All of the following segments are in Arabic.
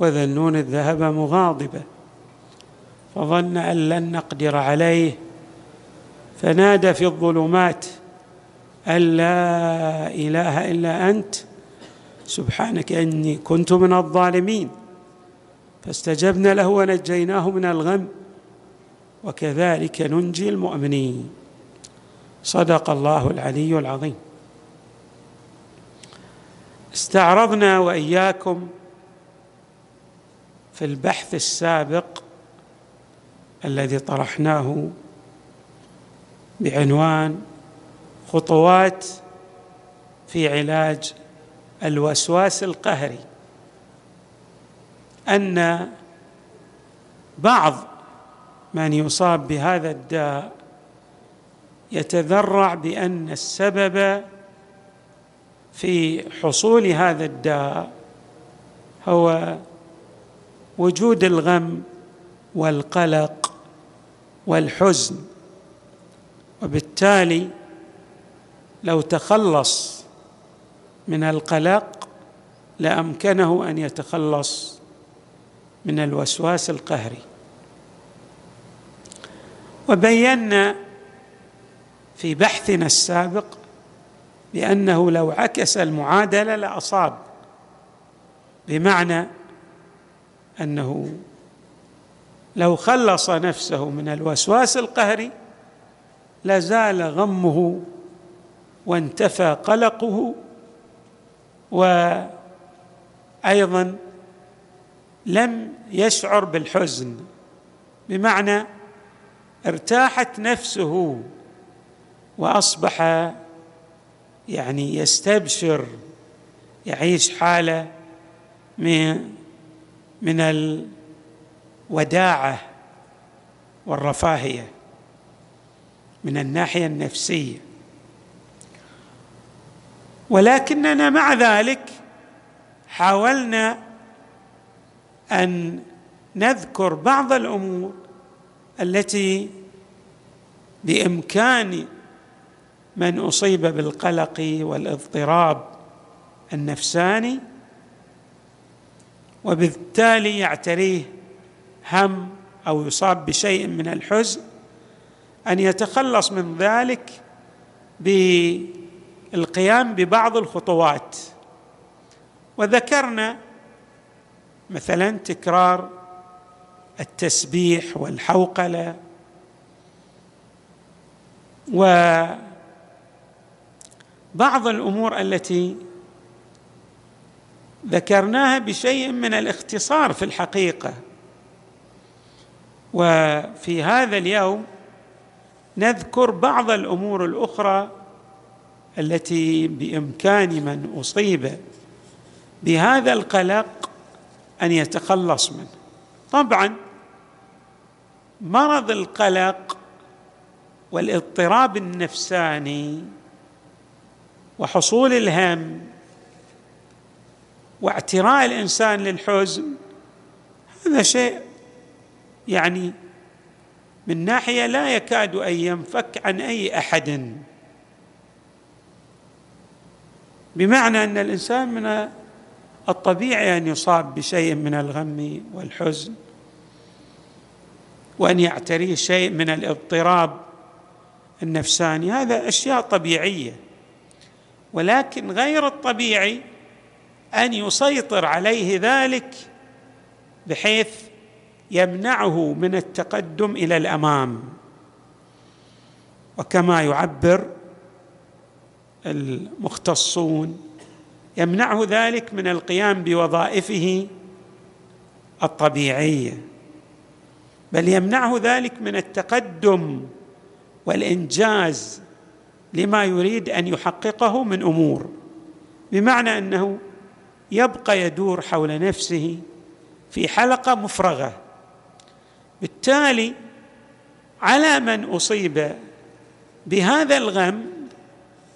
وذا النون الذهب مغاضبا فظن أن لن نقدر عليه. فنادى في الظلمات أن لا إله إلا أنت. سبحانك إني كنت من الظالمين. فاستجبنا له ونجيناه من الغم. وكذلك ننجي المؤمنين. صدق الله العلي العظيم. استعرضنا وإياكم في البحث السابق الذي طرحناه بعنوان خطوات في علاج الوسواس القهري أن بعض من يصاب بهذا الداء يتذرع بأن السبب في حصول هذا الداء هو وجود الغم والقلق والحزن. وبالتالي لو تخلص من القلق لأمكنه أن يتخلص من الوسواس القهري. وبينا في بحثنا السابق بأنه لو عكس المعادلة لأصاب. بمعنى أنه لو خلص نفسه من الوسواس القهري لزال غمه وانتفى قلقه وأيضا لم يشعر بالحزن بمعنى ارتاحت نفسه وأصبح يعني يستبشر يعيش حالة من من الوداعة والرفاهية من الناحية النفسية. ولكننا مع ذلك حاولنا أن نذكر بعض الأمور التي بإمكان من أصيب بالقلق والاضطراب النفساني وبالتالي يعتريه هم أو يصاب بشيء من الحزن أن يتخلص من ذلك بالقيام ببعض الخطوات. وذكرنا مثلا تكرار التسبيح والحوقلة وبعض الأمور التي ذكرناها بشيء من الاختصار في الحقيقة. وفي هذا اليوم نذكر بعض الأمور الأخرى التي بإمكان من أصيب بهذا القلق أن يتخلص منه. طبعا مرض القلق والاضطراب النفساني وحصول الهم واعتراء الإنسان للحزن هذا شيء يعني من ناحية لا يكاد أن ينفك عن أي أحد. بمعنى أن الإنسان من الطبيعي أن يصاب بشيء من الغم والحزن وأن يعتريه شيء من الاضطراب النفساني هذا أشياء طبيعية. ولكن غير الطبيعي أن يسيطر عليه ذلك بحيث يمنعه من التقدم إلى الأمام. وكما يعبر المختصون يمنعه ذلك من القيام بوظائفه الطبيعية بل يمنعه ذلك من التقدم والإنجاز لما يريد أن يحققه من أمور بمعنى أنه يبقى يدور حول نفسه في حلقة مفرغة. بالتالي على من أصيب بهذا الغم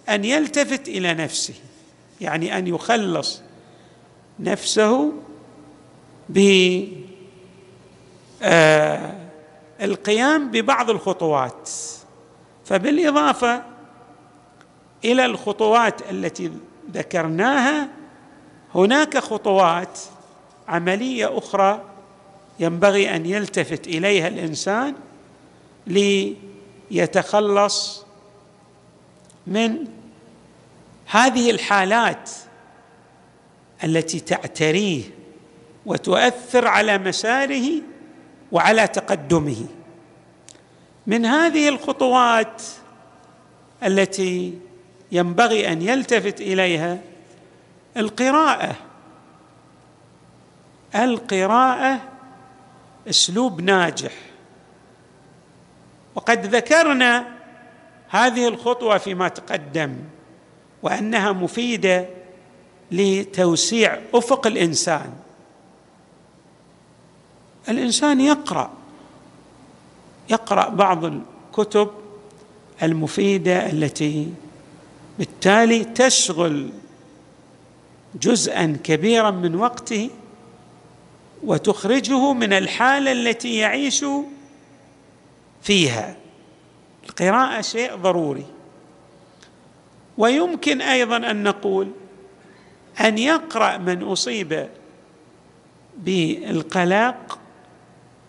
أن يلتفت إلى نفسه يعني أن يخلص نفسه بالقيام آه، ببعض الخطوات. فبالإضافة إلى الخطوات التي ذكرناها هناك خطوات عملية أخرى ينبغي أن يلتفت إليها الإنسان ليتخلص من هذه الحالات التي تعتريه وتؤثر على مساره وعلى تقدمه. من هذه الخطوات التي ينبغي أن يلتفت إليها القراءة. القراءة أسلوب ناجح. وقد ذكرنا هذه الخطوة فيما تقدم وأنها مفيدة لتوسيع أفق الإنسان. الإنسان يقرأ يقرأ بعض الكتب المفيدة التي بالتالي تشغل جزءا كبيرا من وقته وتخرجه من الحالة التي يعيش فيها. القراءة شيء ضروري. ويمكن أيضا أن نقول أن يقرأ من أصيب بالقلق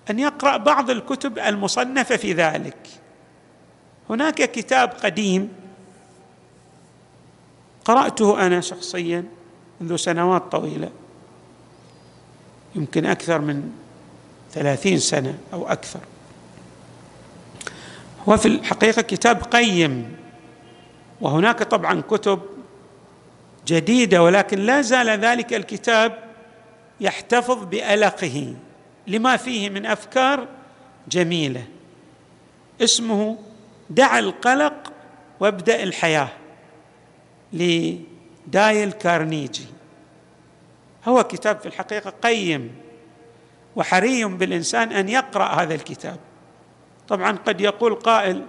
أن يقرأ بعض الكتب المصنفة في ذلك. هناك كتاب قديم قرأته أنا شخصيا. منذ سنوات طويلة. يمكن أكثر من ثلاثين سنة أو أكثر. هو في الحقيقة كتاب قيم وهناك طبعا كتب جديدة ولكن لا زال ذلك الكتاب يحتفظ بألقه لما فيه من أفكار جميلة. اسمه دع القلق وابدأ الحياة لدايل كارنيجي. هو كتاب في الحقيقة قيم وحري بالإنسان أن يقرأ هذا الكتاب. طبعا قد يقول قائل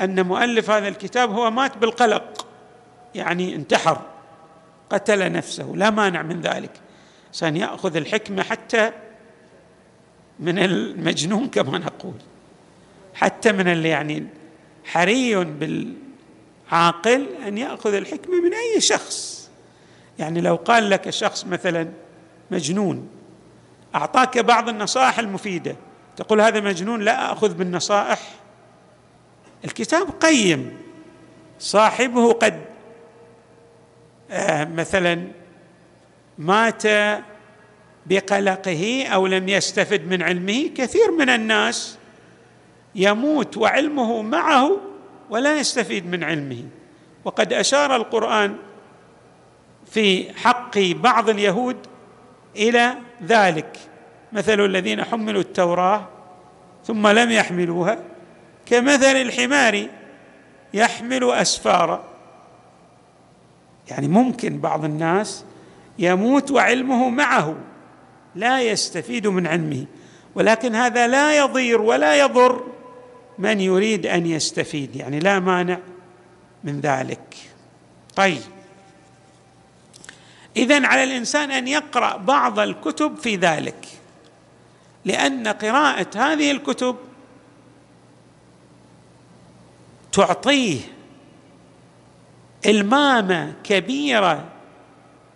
أن مؤلف هذا الكتاب هو مات بالقلق يعني انتحر قتل نفسه لا مانع من ذلك. انسان ياخذ الحكمة حتى من المجنون كما نقول حتى من اللي يعني حري بالعاقل أن يأخذ الحكمه من أي شخص. يعني لو قال لك شخص مثلا مجنون أعطاك بعض النصائح المفيدة تقول هذا مجنون لا أخذ بالنصائح. الكتاب قيم صاحبه قد آه مثلا مات بقلقه أو لم يستفد من علمه كثير من الناس يموت وعلمه معه ولا يستفيد من علمه. وقد أشار القرآن في حق بعض اليهود إلى ذلك. مثل الذين حملوا التوراة ثم لم يحملوها كمثل الحمار يحمل اسفارا يعني ممكن بعض الناس يموت وعلمه معه لا يستفيد من علمه. ولكن هذا لا يضير ولا يضر من يريد أن يستفيد يعني لا مانع من ذلك. طيب. اذا على الإنسان أن يقرأ بعض الكتب في ذلك لأن قراءة هذه الكتب تعطيه إلمامة كبيرة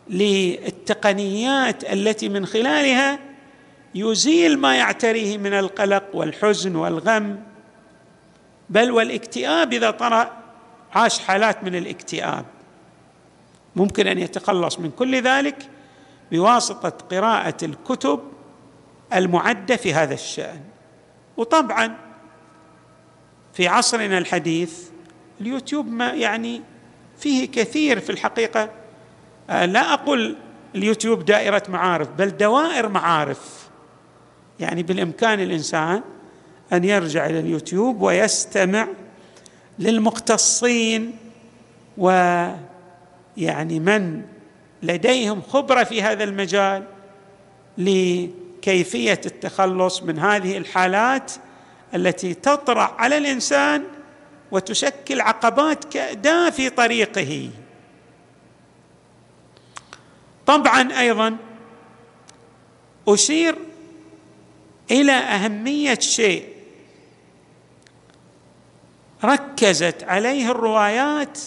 للتقنيات التي من خلالها يزيل ما يعتريه من القلق والحزن والغم. بل والاكتئاب إذا طرأ عاش حالات من الاكتئاب. ممكن أن يتخلص من كل ذلك بواسطة قراءة الكتب المعدة في هذا الشأن. وطبعا في عصرنا الحديث اليوتيوب ما يعني فيه كثير في الحقيقة. آه، لا أقول اليوتيوب دائرة معارف بل دوائر معارف. يعني بالإمكان الإنسان أن يرجع إلى اليوتيوب ويستمع للمختصين ويعني من لديهم خبرة في هذا المجال كيفيه التخلص من هذه الحالات التي تطرأ على الإنسان وتشكل عقبات كأداة في طريقه. طبعا أيضا أشير إلى أهمية شيء. ركزت عليه الروايات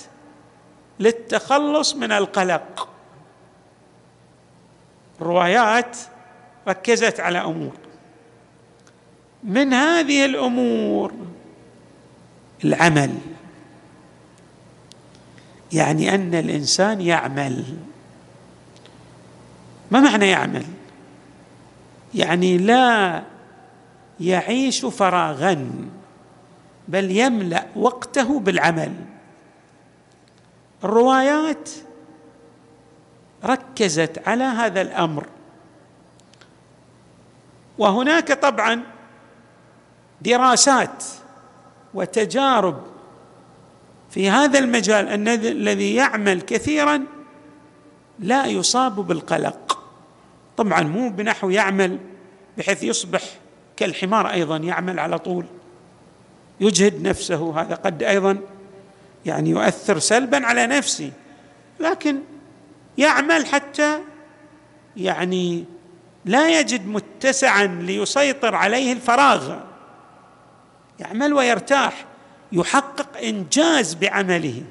للتخلص من القلق. الروايات ركزت على أمور. من هذه الأمور العمل. يعني أن الإنسان يعمل. ما معنى يعمل؟ يعني لا يعيش فراغا. بل يملأ وقته بالعمل. الروايات ركزت على هذا الأمر. وهناك طبعا دراسات وتجارب في هذا المجال الذي يعمل كثيرا لا يصاب بالقلق. طبعا مو بنحو يعمل بحيث يصبح كالحمار أيضا يعمل على طول. يجهد نفسه. هذا قد أيضا يعني يؤثر سلبا على نفسه لكن يعمل حتى يعني لا يجد متسعا ليسيطر عليه الفراغ. يعمل ويرتاح يحقق إنجاز بعمله.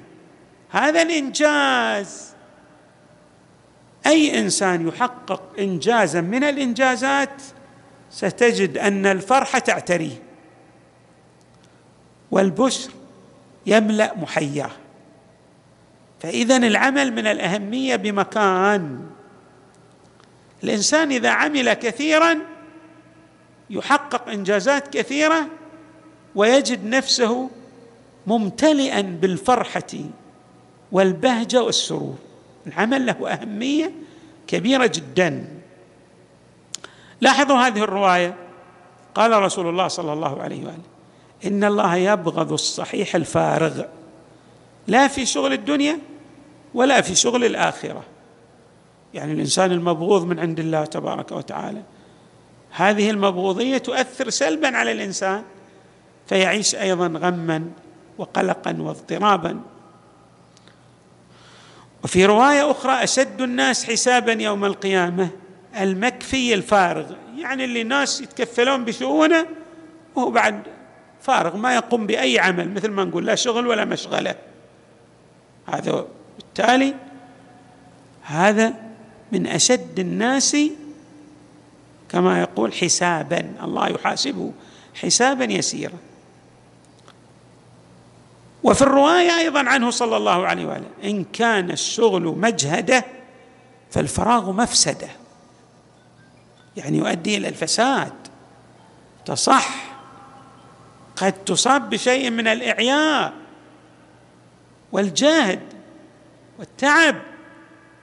هذا الإنجاز أي إنسان يحقق انجازا من الإنجازات ستجد أن الفرحة تعتريه. والبشر يملأ محياه. فإذا العمل من الأهمية بمكان. الإنسان إذا عمل كثيرا يحقق إنجازات كثيرة ويجد نفسه ممتلئا بالفرحة والبهجة والسرور. العمل له أهمية كبيرة جدا. لاحظوا هذه الرواية. قال رسول الله صلى الله عليه وآله. إن الله يبغض الصحيح الفارغ. لا في شغل الدنيا ولا في شغل الآخرة. يعني الإنسان المبغوض من عند الله تبارك وتعالى. هذه المبغوضية تؤثر سلبا على الإنسان فيعيش أيضا غما وقلقا واضطرابا. وفي رواية أخرى أشد الناس حسابا يوم القيامة المكفي الفارغ. يعني اللي ناس يتكفلون بشؤونه وهو بعد فارغ ما يقوم بأي عمل مثل ما نقول لا شغل ولا مشغلة. هذا بالتالي هذا من أشد الناس كما يقول حسابا الله يحاسبه حسابا يسيرا. وفي الرواية أيضا عنه صلى الله عليه وآله إن كان الشغل مجهدة فالفراغ مفسدة. يعني يؤدي إلى الفساد تصح. قد تصاب بشيء من الإعياء والجهد والتعب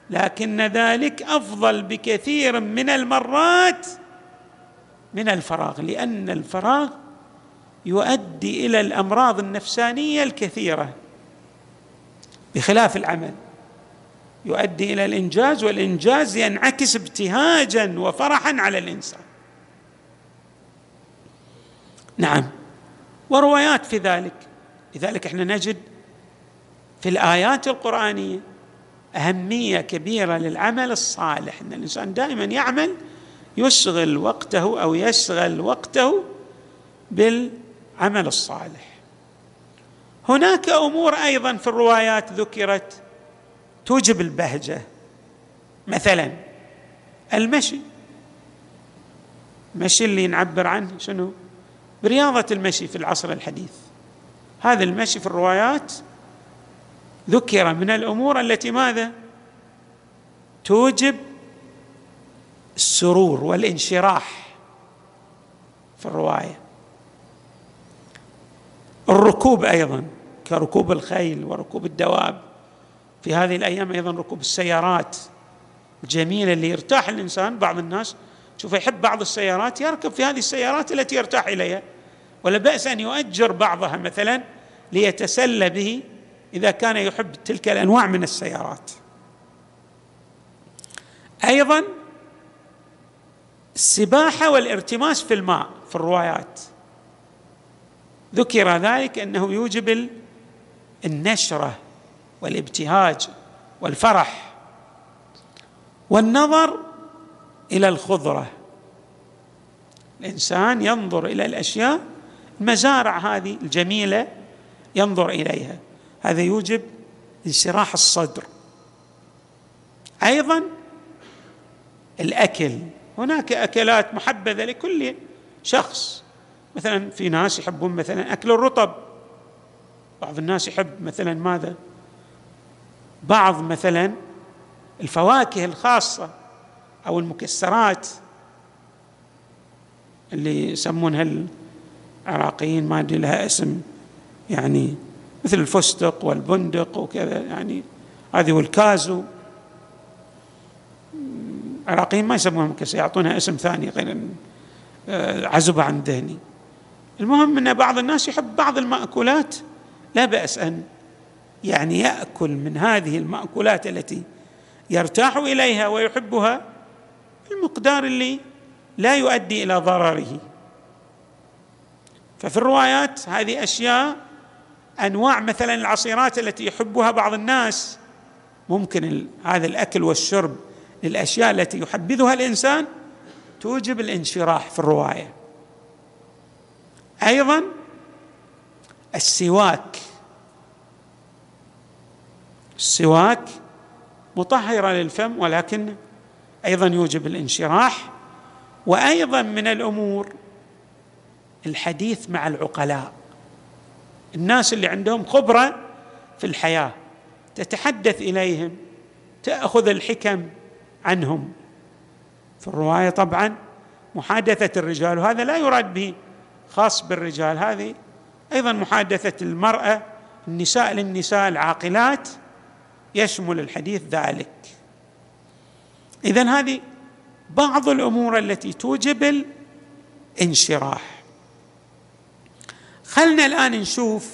لكن ذلك أفضل بكثير من المرات من الفراغ لأن الفراغ يؤدي إلى الأمراض النفسانية الكثيرة بخلاف العمل يؤدي إلى الإنجاز والإنجاز ينعكس ابتهاجا وفرحا على الإنسان. نعم. وروايات في ذلك. لذلك إحنا نجد في الآيات القرآنية أهمية كبيرة للعمل الصالح إن الإنسان دائما يعمل يشغل وقته أو يشغل وقته بالعمل الصالح. هناك أمور أيضا في الروايات ذكرت توجب البهجة. مثلا المشي. المشي اللي نعبر عنه شنو؟ برياضة المشي في العصر الحديث. هذا المشي في الروايات ذكر من الأمور التي ماذا؟ توجب السرور والانشراح في الرواية. الركوب أيضا كركوب الخيل وركوب الدواب. في هذه الأيام أيضا ركوب السيارات الجميله اللي يرتاح الإنسان بعض الناس شوف يحب بعض السيارات يركب في هذه السيارات التي يرتاح إليها. ولا بأس أن يؤجر بعضها مثلا ليتسلى به إذا كان يحب تلك الأنواع من السيارات. أيضا السباحة والارتماس في الماء في الروايات. ذكر ذلك أنه يوجب النشرة والابتهاج والفرح. والنظر إلى الخضرة. الإنسان ينظر إلى الأشياء المزارع هذه الجميلة ينظر إليها. هذا يوجب انشراح الصدر. أيضا الأكل. هناك أكلات محبذة لكل شخص. مثلا في ناس يحبون مثلا أكل الرطب. بعض الناس يحب مثلا ماذا؟ بعض مثلا الفواكه الخاصة. أو المكسرات اللي يسمونها العراقيين ما أدري لها اسم يعني مثل الفستق والبندق وكذا يعني هذه والكازو. العراقيين ما يسمونها مكسر يعطونها اسم ثاني غير آه، عزبة عن ذهني. المهم إن بعض الناس يحب بعض المأكولات. لا بأس أن يعني يأكل من هذه المأكولات التي يرتاح إليها ويحبها. المقدار اللي لا يؤدي إلى ضرره. ففي الروايات هذه أشياء أنواع مثلا العصيرات التي يحبها بعض الناس ممكن هذا الأكل والشرب للأشياء التي يحبذها الإنسان توجب الانشراح في الرواية. أيضا السواك. السواك مطهرة للفم ولكن أيضا يوجب الانشراح وأيضا من الأمور الحديث مع العقلاء. الناس اللي عندهم خبرة في الحياة تتحدث إليهم تأخذ الحكم عنهم. في الرواية طبعا محادثة الرجال وهذا لا يراد به خاص بالرجال هذه أيضا محادثة المرأة النساء للنساء العاقلات يشمل الحديث ذلك. اذا هذه بعض الأمور التي توجب الانشراح. خلنا الآن نشوف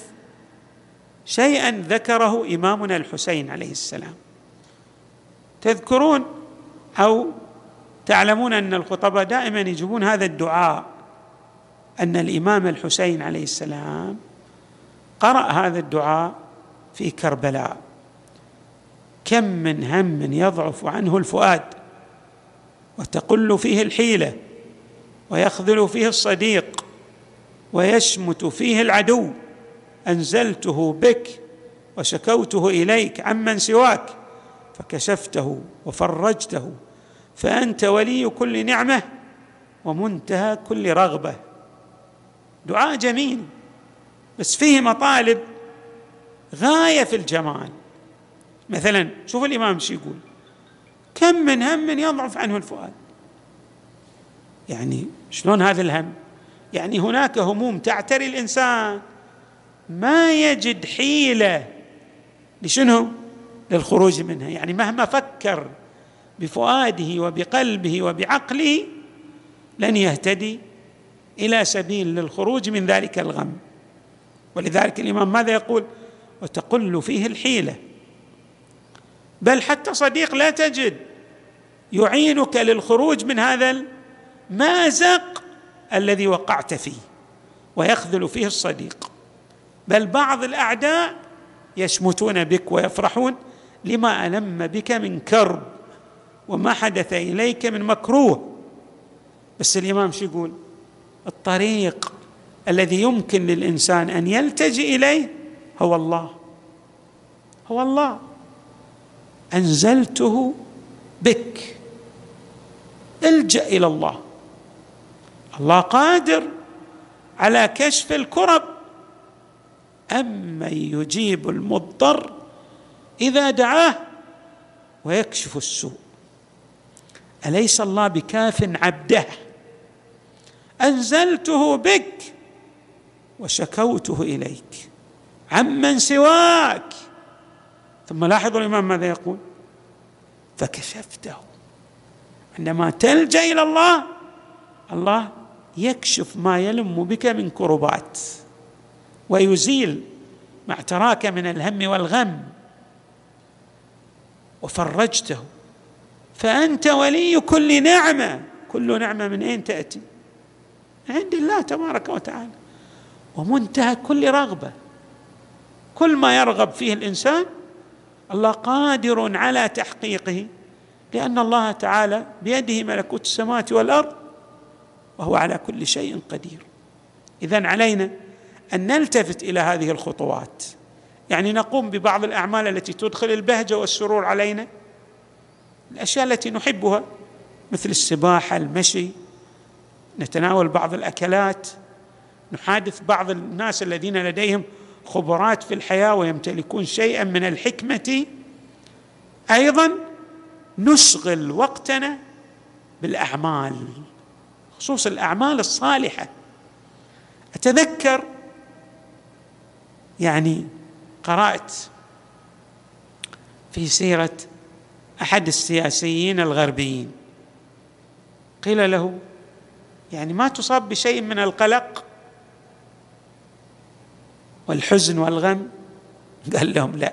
شيئا ذكره إمامنا الحسين عليه السلام. تذكرون أو تعلمون أن الخطباء دائما يجيبون هذا الدعاء أن الإمام الحسين عليه السلام قرأ هذا الدعاء في كربلاء. كم من هم يضعف عنه الفؤاد وتقل فيه الحيلة ويخذل فيه الصديق ويشمت فيه العدو. أنزلته بك وشكوته إليك عمن سواك فكشفته وفرجته فأنت ولي كل نعمة ومنتهى كل رغبة. دعاء جميل بس فيه مطالب غاية في الجمال. مثلا شوف الإمام شو يقول. كم من هم يضعف عنه الفؤاد؟ يعني شلون هذا الهم؟ يعني هناك هموم تعتري الإنسان. ما يجد حيلة لشنو؟ للخروج منها. يعني مهما فكر بفؤاده وبقلبه وبعقله لن يهتدي إلى سبيل للخروج من ذلك الغم. ولذلك الإمام ماذا يقول؟ وتقل فيه الحيلة. بل حتى صديق لا تجد. يعينك للخروج من هذا المازق الذي وقعت فيه ويخذل فيه الصديق. بل بعض الأعداء يشمتون بك ويفرحون لما ألم بك من كرب وما حدث إليك من مكروه؟ بس الإمام شو يقول؟ الطريق الذي يمكن للإنسان أن يلتجئ إليه هو الله هو الله. أنزلته بك. الجأ إلى الله. الله قادر على كشف الكرب. أمن يجيب المضطر إذا دعاه ويكشف السوء. أليس الله بكاف عبده؟ أنزلته بك وشكوته إليك. عمن سواك ثم لاحظوا الإمام ماذا يقول؟ فكشفته. عندما تلجأ إلى الله الله يكشف ما يلم بك من كربات ويزيل ما اعتراك من الهم والغم. وفرجته. فأنت ولي كل نعمة. كل نعمة من أين تأتي؟ من عند الله تبارك وتعالى. ومنتهى كل رغبة. كل ما يرغب فيه الإنسان الله قادر على تحقيقه لأن الله تعالى بيده ملكوت السماوات والأرض وهو على كل شيء قدير. اذا علينا أن نلتفت إلى هذه الخطوات. يعني نقوم ببعض الأعمال التي تدخل البهجة والسرور علينا الأشياء التي نحبها مثل السباحة المشي نتناول بعض الأكلات نحادث بعض الناس الذين لديهم خبرات في الحياة ويمتلكون شيئا من الحكمة أيضا نشغل وقتنا بالأعمال خصوص الأعمال الصالحة. أتذكر يعني قرأت في سيرة أحد السياسيين الغربيين قيل له يعني ما تصاب بشيء من القلق؟ والحزن والغم؟ قال لهم لا.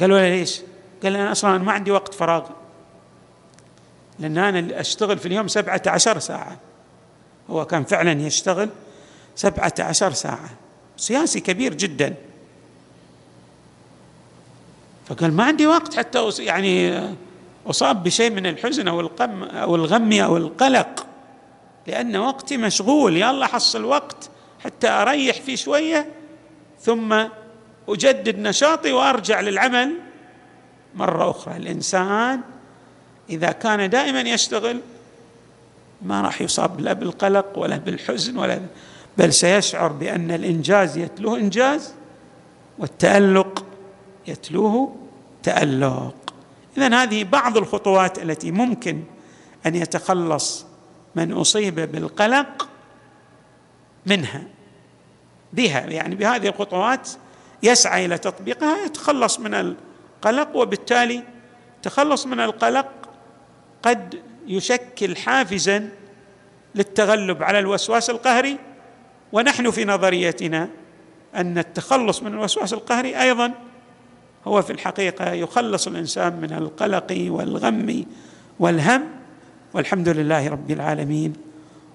قالوا له ليش؟ قال أنا أصلا ما عندي وقت فراغ. لأن أنا أشتغل في اليوم سبعة عشر ساعة. هو كان فعلا يشتغل سبعة عشر ساعة. سياسي كبير جدا. فقال ما عندي وقت حتى يعني أصاب بشيء من الحزن أو القم أو الغم أو القلق. لأن وقتي مشغول. يلا حصل وقت حتى أريح فيه شوية. ثم أجدد نشاطي وأرجع للعمل مرة أخرى. الإنسان إذا كان دائما يشتغل ما راح يصاب لا بالقلق ولا بالحزن ولا بل سيشعر بأن الإنجاز يتلوه إنجاز والتألق يتلوه تألق. اذا هذه بعض الخطوات التي ممكن أن يتخلص من أصيب بالقلق منها. بها يعني بهذه الخطوات يسعى إلى تطبيقها يتخلص من القلق وبالتالي تخلص من القلق قد يشكل حافزا للتغلب على الوسواس القهري. ونحن في نظريتنا أن التخلص من الوسواس القهري أيضا هو في الحقيقة يخلص الإنسان من القلق والغم والهم. والحمد لله رب العالمين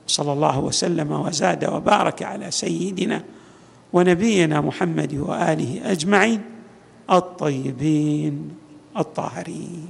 صلى الله وسلم وزاد وبارك على سيدنا ونبينا محمد وآله أجمعين الطيبين الطاهرين.